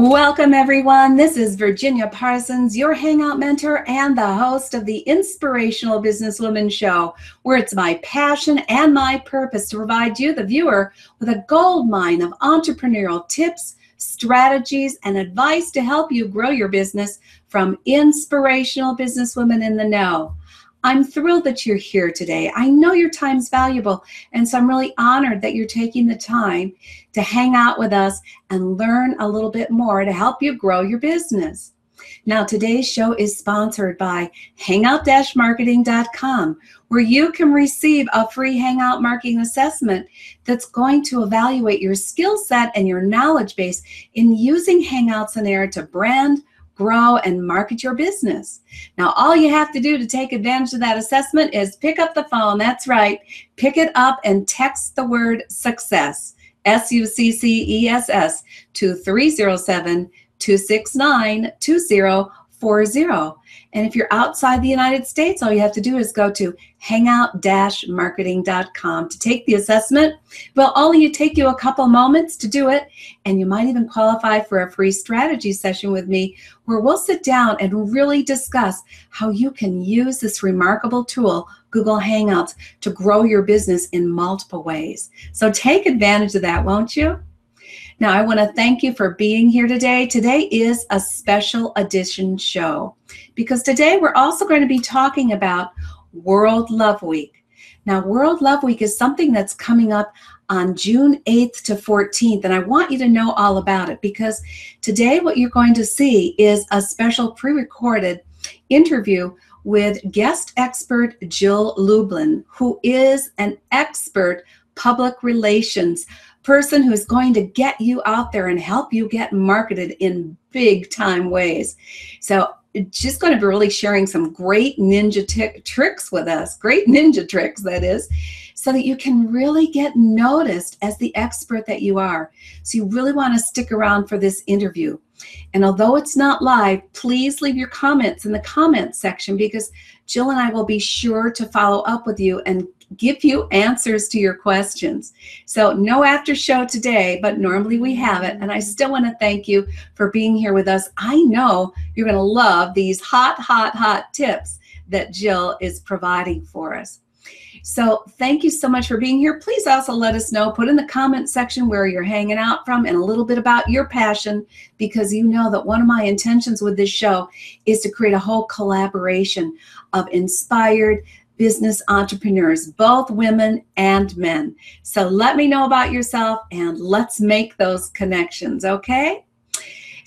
Welcome, everyone. This is Virginia Parsons, your Hangout mentor and the host of the Inspirational Businesswoman Show, where it's my passion and my purpose to provide you, the viewer, with a gold mine of entrepreneurial tips, strategies, and advice to help you grow your business from inspirational businesswomen in the know. I'm thrilled that you're here today. I know your time's valuable, and so I'm really honored that you're taking the time to hang out with us and learn a little bit more to help you grow your business. Now, today's show is sponsored by hangout-marketing.com, where you can receive a free Hangout marketing assessment that's going to evaluate your skill set and your knowledge base in using Hangouts on Air to brand, grow, and market your business. Now, all you have to do to take advantage of that assessment is pick up the phone. That's right. Pick it up and text the word success, S U C C E S S, to 307 269 2040. And if you're outside the United States, all you have to do is go to hangout-marketing.com to take the assessment. Well, only you take you a couple moments to do it, and you might even qualify for a free strategy session with me where we'll sit down and really discuss how you can use this remarkable tool, Google Hangouts, to grow your business in multiple ways. So take advantage of that, won't you? Now, I want to thank you for being here today. Today is a special edition show because today we're also going to be talking about World Love Week. Now, World Love Week is something that's coming up on June 8th to 14th, and I want you to know all about it because today what you're going to see is a special pre recorded interview with guest expert Jill Lublin, who is an expert public relations person who's going to get you out there and help you get marketed in big time ways. So she's going to be really sharing some great ninja t- tricks with us, great ninja tricks, that is, so that you can really get noticed as the expert that you are. So you really want to stick around for this interview. And although it's not live, please leave your comments in the comments section because Jill and I will be sure to follow up with you and give you answers to your questions. So, no after show today, but normally we have it. And I still want to thank you for being here with us. I know you're going to love these hot, hot, hot tips that Jill is providing for us. So, thank you so much for being here. Please also let us know, put in the comment section where you're hanging out from and a little bit about your passion, because you know that one of my intentions with this show is to create a whole collaboration of inspired, business entrepreneurs, both women and men. So let me know about yourself and let's make those connections, okay?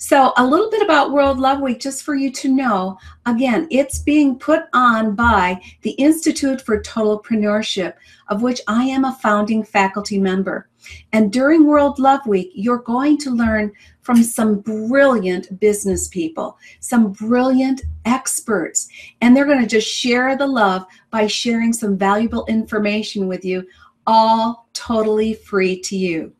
So, a little bit about World Love Week, just for you to know. Again, it's being put on by the Institute for Totalpreneurship, of which I am a founding faculty member. And during World Love Week, you're going to learn from some brilliant business people, some brilliant experts, and they're going to just share the love by sharing some valuable information with you, all totally free to you.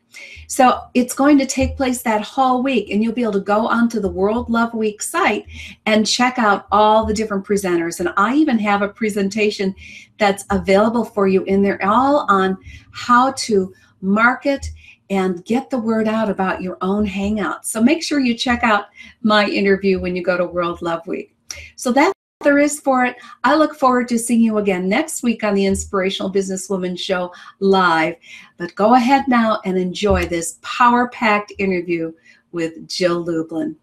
So it's going to take place that whole week, and you'll be able to go onto the World Love Week site and check out all the different presenters. And I even have a presentation that's available for you in there, all on how to market and get the word out about your own hangouts. So make sure you check out my interview when you go to World Love Week. So that's there is for it. I look forward to seeing you again next week on the Inspirational Businesswoman Show live. But go ahead now and enjoy this power packed interview with Jill Lublin.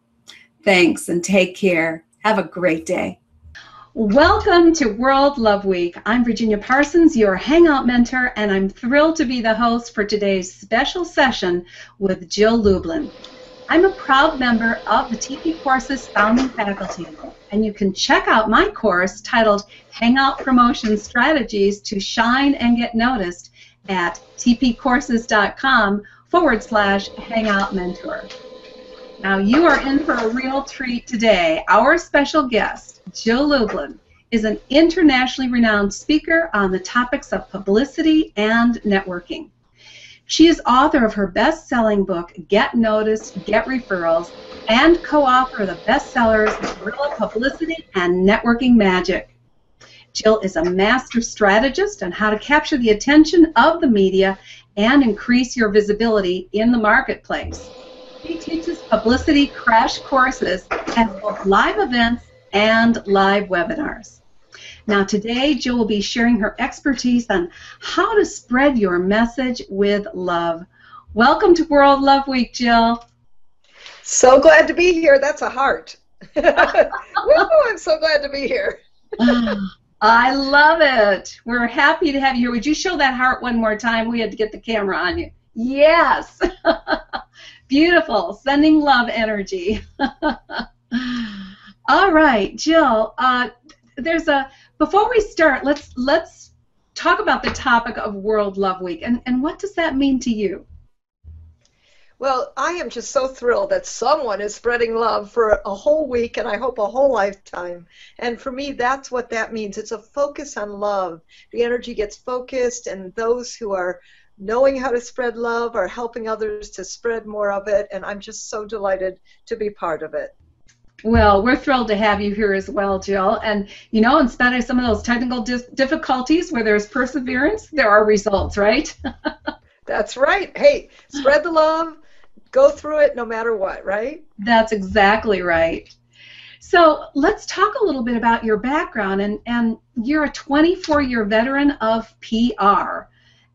Thanks and take care. Have a great day. Welcome to World Love Week. I'm Virginia Parsons, your Hangout mentor, and I'm thrilled to be the host for today's special session with Jill Lublin. I'm a proud member of the TP Courses founding faculty, and you can check out my course titled Hangout Promotion Strategies to Shine and Get Noticed at tpcourses.com forward slash hangout mentor. Now, you are in for a real treat today. Our special guest, Jill Lublin, is an internationally renowned speaker on the topics of publicity and networking. She is author of her best selling book, Get Noticed, Get Referrals, and co author of the bestsellers Guerrilla Publicity and Networking Magic. Jill is a master strategist on how to capture the attention of the media and increase your visibility in the marketplace. She teaches publicity crash courses, and both live events and live webinars. Now, today, Jill will be sharing her expertise on how to spread your message with love. Welcome to World Love Week, Jill. So glad to be here. That's a heart. Woo, I'm so glad to be here. I love it. We're happy to have you here. Would you show that heart one more time? We had to get the camera on you. Yes. Beautiful. Sending love energy. All right, Jill. Uh, there's a before we start. Let's let's talk about the topic of World Love Week and and what does that mean to you? Well, I am just so thrilled that someone is spreading love for a whole week and I hope a whole lifetime. And for me, that's what that means. It's a focus on love. The energy gets focused, and those who are knowing how to spread love are helping others to spread more of it. And I'm just so delighted to be part of it. Well, we're thrilled to have you here as well, Jill. And you know, in spite of some of those technical difficulties, where there's perseverance, there are results, right? That's right. Hey, spread the love, go through it no matter what, right? That's exactly right. So let's talk a little bit about your background. And, and you're a 24 year veteran of PR.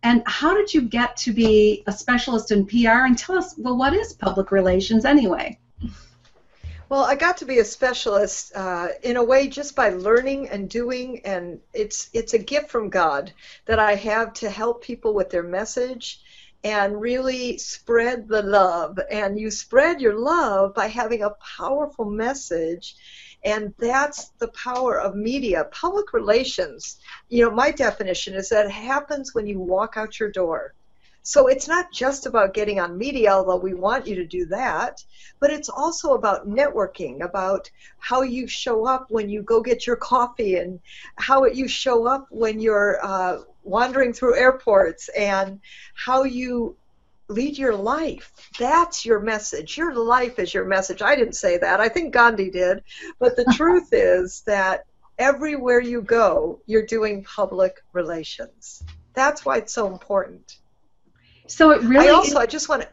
And how did you get to be a specialist in PR? And tell us, well, what is public relations anyway? Well, I got to be a specialist uh, in a way just by learning and doing, and it's it's a gift from God that I have to help people with their message and really spread the love. And you spread your love by having a powerful message. And that's the power of media. Public relations, you know, my definition is that it happens when you walk out your door. So it's not just about getting on media, although we want you to do that, but it's also about networking, about how you show up when you go get your coffee and how you show up when you're uh, wandering through airports and how you lead your life. That's your message. Your life is your message. I didn't say that. I think Gandhi did. But the truth is that everywhere you go, you're doing public relations. That's why it's so important. So it really. I also, I just want to.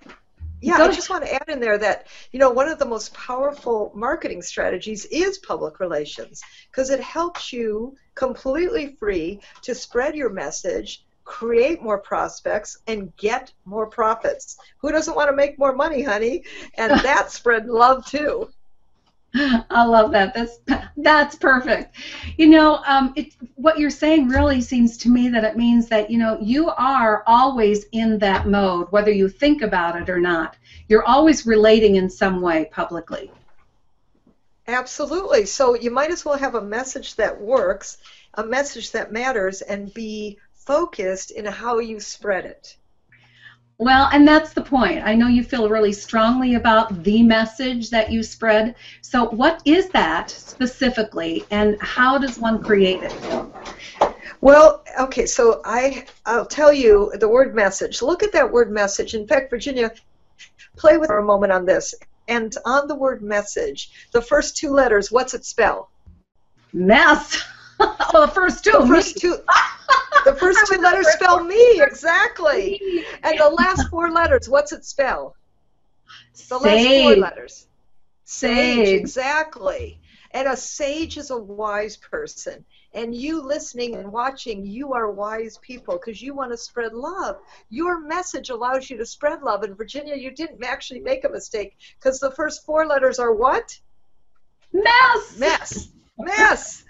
Yeah, I just want to add in there that you know one of the most powerful marketing strategies is public relations because it helps you completely free to spread your message, create more prospects, and get more profits. Who doesn't want to make more money, honey? And that spread love too. I love that. That's that's perfect. You know, um, it, what you're saying really seems to me that it means that you know you are always in that mode, whether you think about it or not. You're always relating in some way publicly. Absolutely. So you might as well have a message that works, a message that matters, and be focused in how you spread it. Well, and that's the point. I know you feel really strongly about the message that you spread. So, what is that specifically, and how does one create it? Well, okay, so I I'll tell you the word message. Look at that word message. In fact, Virginia, play with for a moment on this. And on the word message, the first two letters, what's it spell? Mess. oh, the first two. The first two. The first two letters spell me, exactly. And the last four letters, what's it spell? The sage. last four letters. Sage. sage, exactly. And a sage is a wise person. And you listening and watching, you are wise people because you want to spread love. Your message allows you to spread love. And Virginia, you didn't actually make a mistake because the first four letters are what? Mess. Mess mess.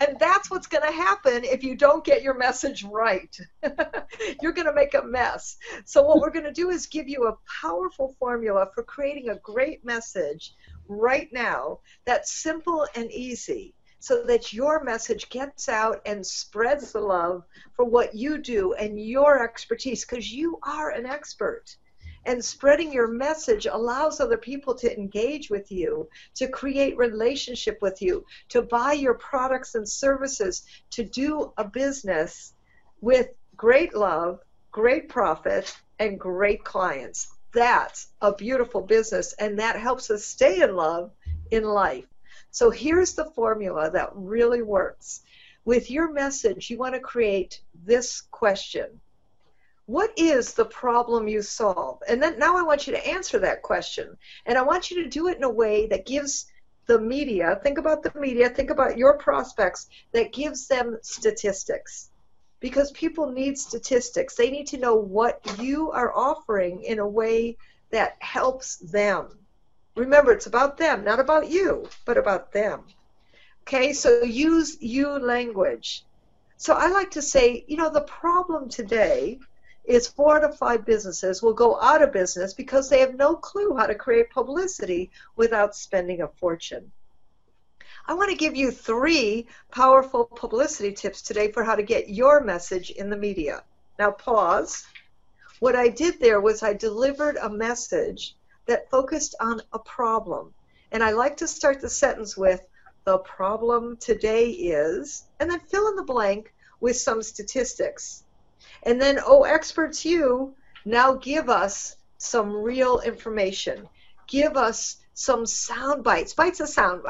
And that's what's going to happen if you don't get your message right. You're going to make a mess. So, what we're going to do is give you a powerful formula for creating a great message right now that's simple and easy so that your message gets out and spreads the love for what you do and your expertise because you are an expert and spreading your message allows other people to engage with you to create relationship with you to buy your products and services to do a business with great love great profit and great clients. That's a beautiful business and that helps us stay in love in life. So here's the formula that really works. With your message you want to create this question What is the problem you solve? And then now I want you to answer that question. And I want you to do it in a way that gives the media, think about the media, think about your prospects, that gives them statistics. Because people need statistics. They need to know what you are offering in a way that helps them. Remember, it's about them, not about you, but about them. Okay, so use you language. So I like to say, you know, the problem today is four to five businesses will go out of business because they have no clue how to create publicity without spending a fortune. I want to give you three powerful publicity tips today for how to get your message in the media. Now, pause. What I did there was I delivered a message that focused on a problem. And I like to start the sentence with, the problem today is, and then fill in the blank with some statistics. And then, oh, experts, you now give us some real information. Give us some sound bites, bites of sound.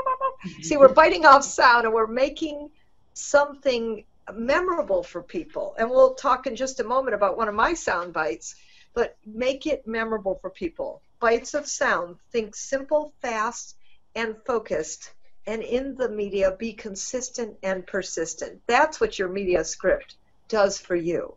See, we're biting off sound and we're making something memorable for people. And we'll talk in just a moment about one of my sound bites, but make it memorable for people. Bites of sound. Think simple, fast, and focused. And in the media, be consistent and persistent. That's what your media script does for you.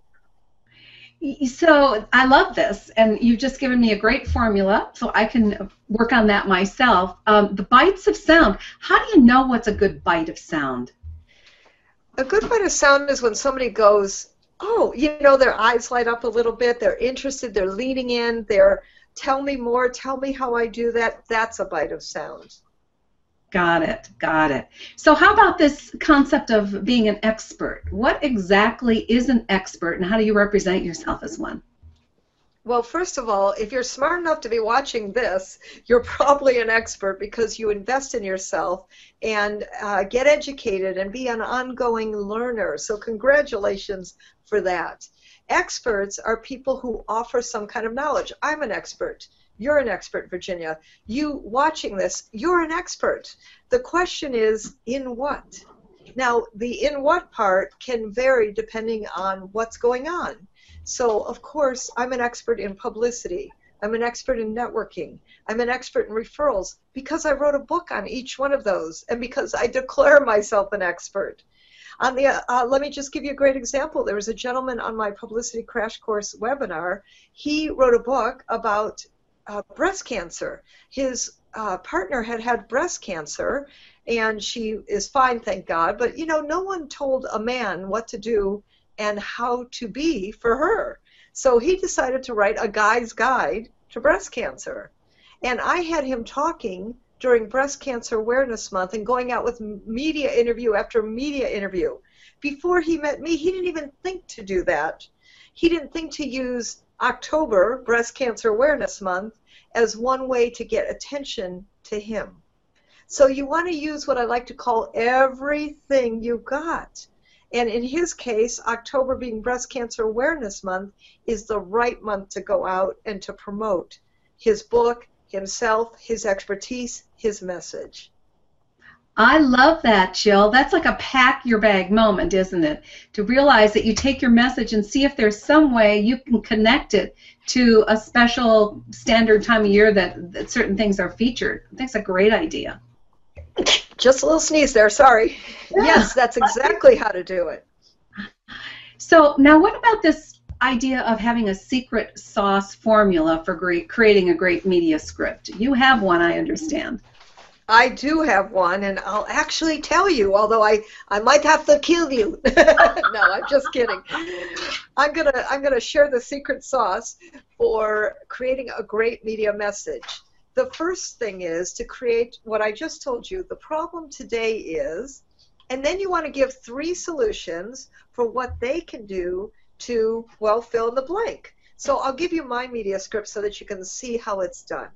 So I love this, and you've just given me a great formula, so I can work on that myself. Um, the bites of sound. How do you know what's a good bite of sound? A good bite of sound is when somebody goes, "Oh, you know," their eyes light up a little bit. They're interested. They're leaning in. They're, "Tell me more. Tell me how I do that." That's a bite of sound. Got it. Got it. So, how about this concept of being an expert? What exactly is an expert, and how do you represent yourself as one? Well, first of all, if you're smart enough to be watching this, you're probably an expert because you invest in yourself and uh, get educated and be an ongoing learner. So, congratulations for that. Experts are people who offer some kind of knowledge. I'm an expert. You're an expert, Virginia. You watching this, you're an expert. The question is, in what? Now, the in what part can vary depending on what's going on. So, of course, I'm an expert in publicity. I'm an expert in networking. I'm an expert in referrals because I wrote a book on each one of those and because I declare myself an expert. On the, uh, let me just give you a great example. There was a gentleman on my publicity crash course webinar. He wrote a book about uh, breast cancer. His uh, partner had had breast cancer, and she is fine, thank God. But you know, no one told a man what to do and how to be for her. So he decided to write a guy's guide to breast cancer. And I had him talking during Breast Cancer Awareness Month and going out with media interview after media interview. Before he met me, he didn't even think to do that. He didn't think to use October, Breast Cancer Awareness Month, as one way to get attention to him. So you want to use what I like to call everything you got. And in his case, October being Breast Cancer Awareness Month is the right month to go out and to promote his book, himself, his expertise, his message. I love that, Jill. That's like a pack your bag moment, isn't it? To realize that you take your message and see if there's some way you can connect it to a special standard time of year that, that certain things are featured. I think it's a great idea. Just a little sneeze there, sorry. Yeah. Yes, that's exactly how to do it. So now what about this idea of having a secret sauce formula for great, creating a great media script? You have one, I understand. I do have one, and I'll actually tell you, although I, I might have to kill you. no, I'm just kidding. I'm gonna I'm gonna share the secret sauce for creating a great media message. The first thing is to create what I just told you. The problem today is, and then you want to give three solutions for what they can do to well fill in the blank. So I'll give you my media script so that you can see how it's done.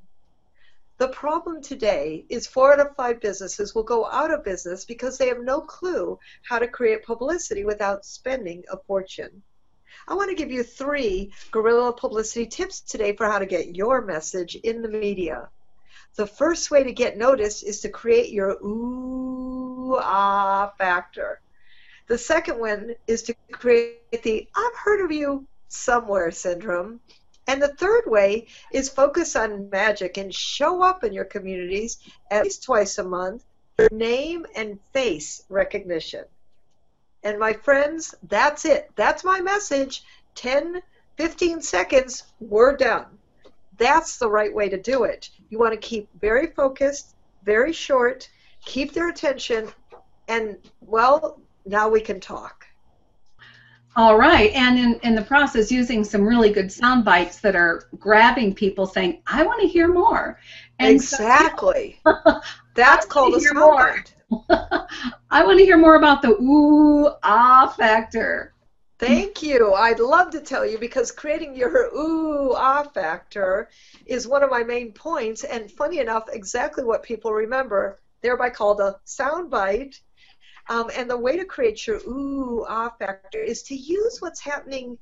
The problem today is four out of five businesses will go out of business because they have no clue how to create publicity without spending a fortune. I want to give you three guerrilla publicity tips today for how to get your message in the media. The first way to get noticed is to create your ooh ah factor. The second one is to create the I've heard of you somewhere syndrome. And the third way is focus on magic and show up in your communities at least twice a month for name and face recognition. And my friends, that's it. That's my message. 10, 15 seconds, we're done. That's the right way to do it. You want to keep very focused, very short, keep their attention, and, well, now we can talk. All right, and in, in the process, using some really good sound bites that are grabbing people, saying, "I want to hear more." And exactly. So, That's called a sound bite. I want to hear more about the ooh ah factor. Thank you. I'd love to tell you because creating your ooh ah factor is one of my main points, and funny enough, exactly what people remember, thereby called a sound bite. Um, and the way to create your ooh ah factor is to use what's happening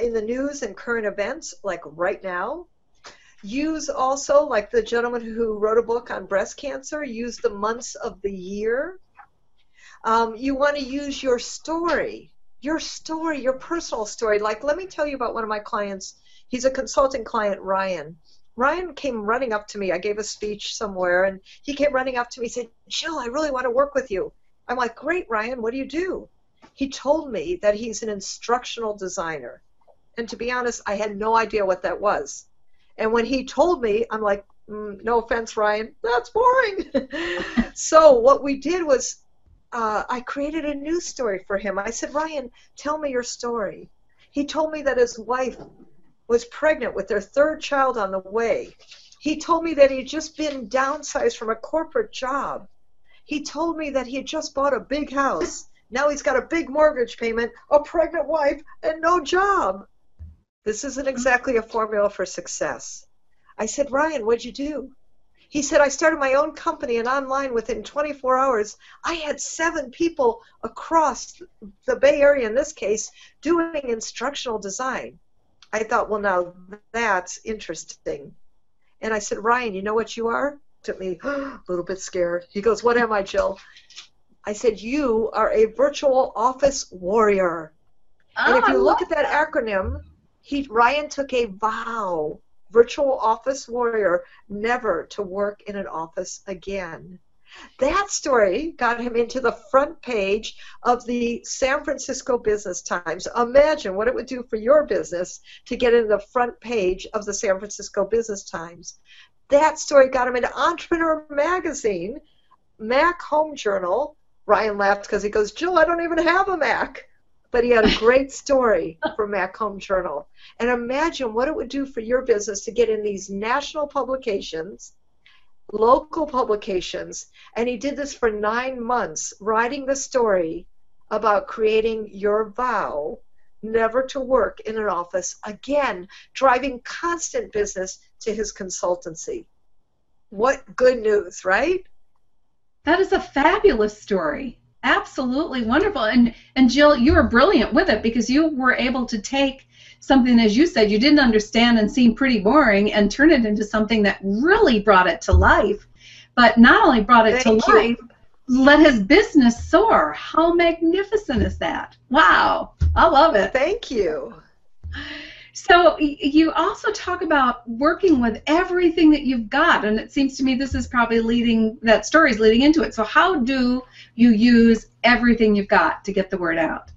in the news and current events, like right now. Use also, like the gentleman who wrote a book on breast cancer, use the months of the year. Um, you want to use your story your story, your personal story. Like, let me tell you about one of my clients. He's a consulting client, Ryan. Ryan came running up to me. I gave a speech somewhere, and he came running up to me and said, Jill, I really want to work with you. I'm like, Great, Ryan, what do you do? He told me that he's an instructional designer. And to be honest, I had no idea what that was. And when he told me, I'm like, mm, no offense, Ryan, that's boring. so what we did was uh, I created a news story for him. I said, Ryan, tell me your story. He told me that his wife was pregnant with their third child on the way. He told me that he'd just been downsized from a corporate job. He told me that he had just bought a big house. Now he's got a big mortgage payment, a pregnant wife, and no job. This isn't exactly a formula for success. I said, Ryan, what'd you do? He said, I started my own company and online within 24 hours. I had seven people across the Bay Area, in this case, doing instructional design. I thought, well, now that's interesting. And I said, Ryan, you know what you are? Took me a little bit scared. He goes, What am I, Jill? I said, You are a virtual office warrior. Oh, and if oh, you look at that acronym, he Ryan took a vow virtual office warrior, never to work in an office again. That story got him into the front page of the San Francisco Business Times. Imagine what it would do for your business to get in the front page of the San Francisco Business Times. That story got him into Entrepreneur Magazine, Mac Home Journal. Ryan laughed because he goes, Jill, I don't even have a Mac but he had a great story for Mac Home Journal. And imagine what it would do for your business to get in these national publications, local publications, and he did this for nine months, writing the story about creating your vow never to work in an office again, driving constant business to his consultancy. What good news, right? That is a fabulous story absolutely wonderful. And and Jill, you were brilliant with it because you were able to take something, as you said, you didn't understand and seemed pretty boring, and turn it into something that really brought it to life. But not only brought it Thank to you. life, let his business soar. How magnificent is that? Wow, I love it. Thank you. So you also talk about working with everything that you've got, and it seems to me this is probably leading that story is leading into it. So how do you use everything you've got to get the word out?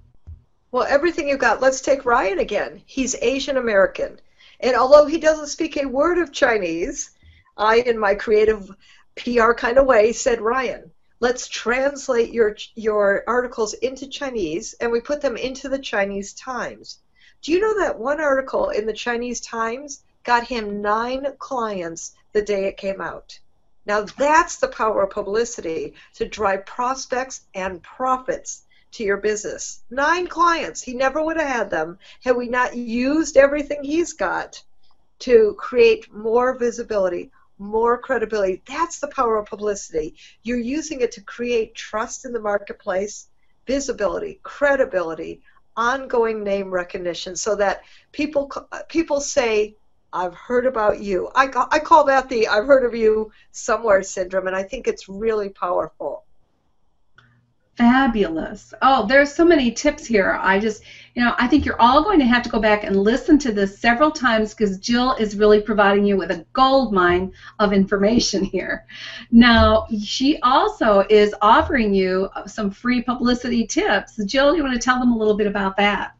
Well, everything you've got. Let's take Ryan again. He's Asian American, and although he doesn't speak a word of Chinese, I, in my creative PR kind of way, said, Ryan, let's translate your your articles into Chinese, and we put them into the Chinese Times do you know that one article in the Chinese Times got him nine clients the day it came out? Now that's the power of publicity to drive prospects and profits to your business. Nine clients. He never would have had them had we not used everything he's got to create more visibility, more credibility. That's the power of publicity. You're using it to create trust in the marketplace, visibility, credibility, ongoing name recognition so that people people say I've heard about you. I, I call that the I've heard of you somewhere syndrome, and I think it's really powerful. Fabulous. Oh, there's so many tips here. I just, you know, I think you're all going to have to go back and listen to this several times because Jill is really providing you with a gold mine of information here. Now, she also is offering you some free publicity tips. Jill, you want to tell them a little bit about that?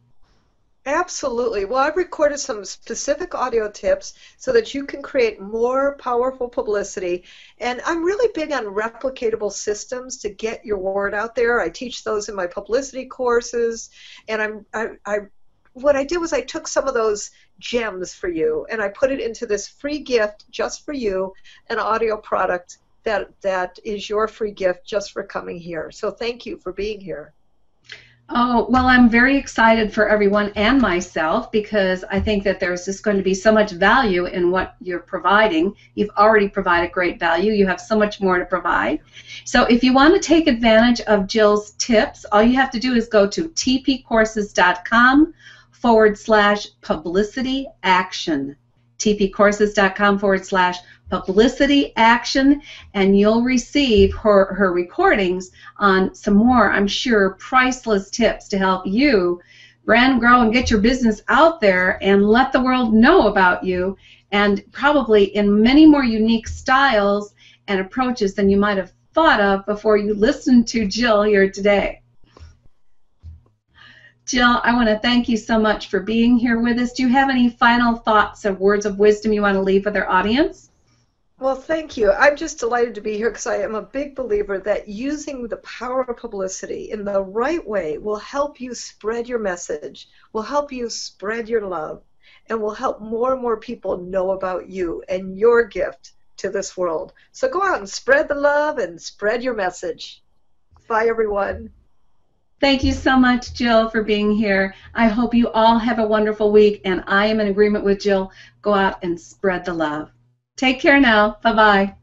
Absolutely. Well, I've recorded some specific audio tips so that you can create more powerful publicity. And I'm really big on replicatable systems to get your word out there. I teach those in my publicity courses. And I'm, I, I what I did was I took some of those gems for you and I put it into this free gift just for you, an audio product that that is your free gift just for coming here. So thank you for being here. Oh, well, I'm very excited for everyone and myself because I think that there's just going to be so much value in what you're providing. You've already provided great value. You have so much more to provide. So if you want to take advantage of Jill's tips, all you have to do is go to tpcourses.com forward slash publicity action. tpcourses.com forward slash publicity action, and you'll receive her, her recordings on some more, I'm sure, priceless tips to help you brand grow and get your business out there and let the world know about you, and probably in many more unique styles and approaches than you might have thought of before you listened to Jill here today. Jill, I want to thank you so much for being here with us. Do you have any final thoughts or words of wisdom you want to leave with our audience? Well, thank you. I'm just delighted to be here because I am a big believer that using the power of publicity in the right way will help you spread your message, will help you spread your love, and will help more and more people know about you and your gift to this world. So go out and spread the love and spread your message. Bye, everyone. Thank you so much, Jill, for being here. I hope you all have a wonderful week, and I am in agreement with Jill. Go out and spread the love. Take care now. Bye bye.